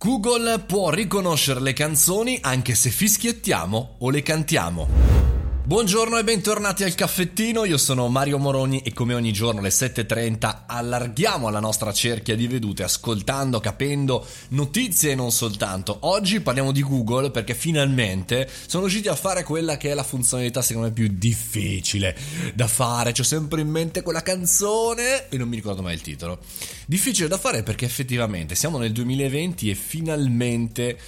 Google può riconoscere le canzoni anche se fischiettiamo o le cantiamo. Buongiorno e bentornati al caffettino, io sono Mario Moroni e come ogni giorno alle 7.30 allarghiamo la nostra cerchia di vedute ascoltando, capendo notizie e non soltanto. Oggi parliamo di Google perché finalmente sono riusciti a fare quella che è la funzionalità secondo me più difficile da fare. C'ho sempre in mente quella canzone e non mi ricordo mai il titolo. Difficile da fare perché effettivamente siamo nel 2020 e finalmente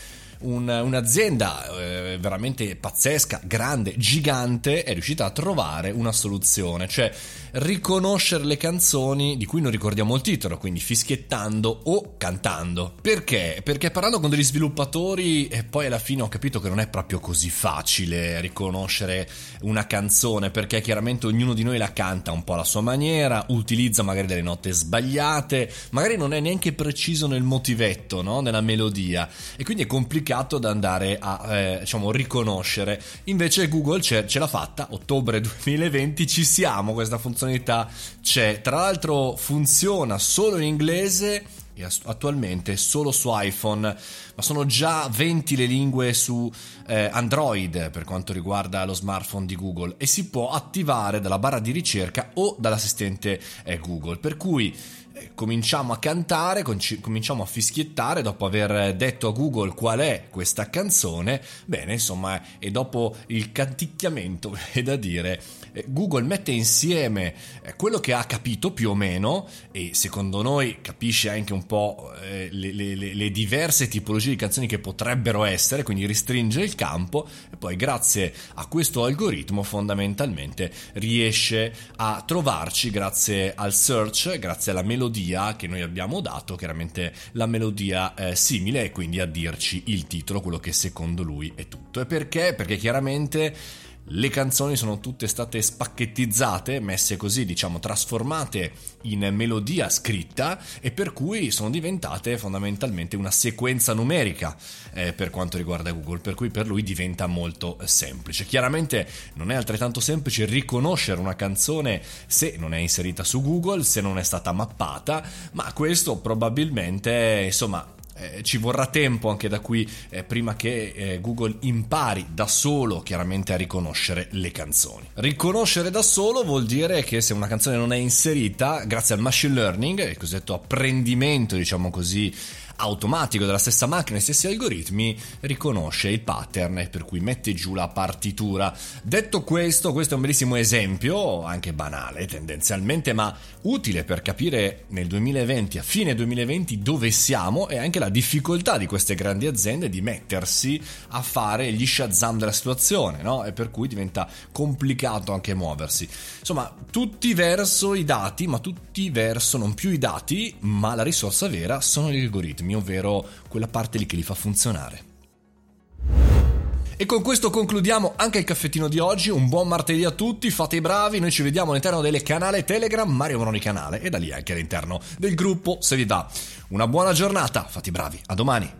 un, un'azienda eh, veramente pazzesca, grande, gigante, è riuscita a trovare una soluzione, cioè riconoscere le canzoni di cui non ricordiamo il titolo, quindi fischiettando o cantando. Perché? Perché parlando con degli sviluppatori e poi alla fine ho capito che non è proprio così facile riconoscere una canzone, perché chiaramente ognuno di noi la canta un po' alla sua maniera, utilizza magari delle note sbagliate, magari non è neanche preciso nel motivetto, no? nella melodia e quindi è complicato da andare a eh, diciamo riconoscere. Invece Google ce, ce l'ha fatta, ottobre 2020 ci siamo, questa funzionalità c'è. Tra l'altro funziona solo in inglese attualmente solo su iPhone, ma sono già 20 le lingue su eh, Android per quanto riguarda lo smartphone di Google e si può attivare dalla barra di ricerca o dall'assistente eh, Google. Per cui eh, cominciamo a cantare, cominciamo a fischiettare dopo aver detto a Google qual è questa canzone. Bene, insomma, e dopo il canticchiamento è da dire eh, Google mette insieme eh, quello che ha capito più o meno e secondo noi capisce anche un po' eh, le, le, le diverse tipologie di canzoni che potrebbero essere, quindi restringe il campo e poi grazie a questo algoritmo fondamentalmente riesce a trovarci grazie al search, grazie alla melodia che noi abbiamo dato, chiaramente la melodia è simile e quindi a dirci il titolo, quello che secondo lui è tutto. E perché? Perché chiaramente le canzoni sono tutte state spacchettizzate, messe così, diciamo, trasformate in melodia scritta e per cui sono diventate fondamentalmente una sequenza numerica eh, per quanto riguarda Google, per cui per lui diventa molto semplice. Chiaramente non è altrettanto semplice riconoscere una canzone se non è inserita su Google, se non è stata mappata, ma questo probabilmente, insomma, eh, ci vorrà tempo anche da qui eh, prima che eh, Google impari da solo chiaramente a riconoscere le canzoni. Riconoscere da solo vuol dire che se una canzone non è inserita, grazie al machine learning, il cosiddetto apprendimento, diciamo così, automatico della stessa macchina e stessi algoritmi riconosce il pattern per cui mette giù la partitura. Detto questo, questo è un bellissimo esempio, anche banale tendenzialmente, ma utile per capire nel 2020, a fine 2020, dove siamo e anche la difficoltà di queste grandi aziende di mettersi a fare gli Shazam della situazione, no? E per cui diventa complicato anche muoversi. Insomma, tutti verso i dati, ma tutti verso non più i dati, ma la risorsa vera sono gli algoritmi ovvero quella parte lì che li fa funzionare. E con questo concludiamo anche il caffettino di oggi. Un buon martedì a tutti, fate i bravi. Noi ci vediamo all'interno del canale Telegram Mario Moroni Canale e da lì anche all'interno del gruppo se vi dà. Una buona giornata, fate i bravi. A domani.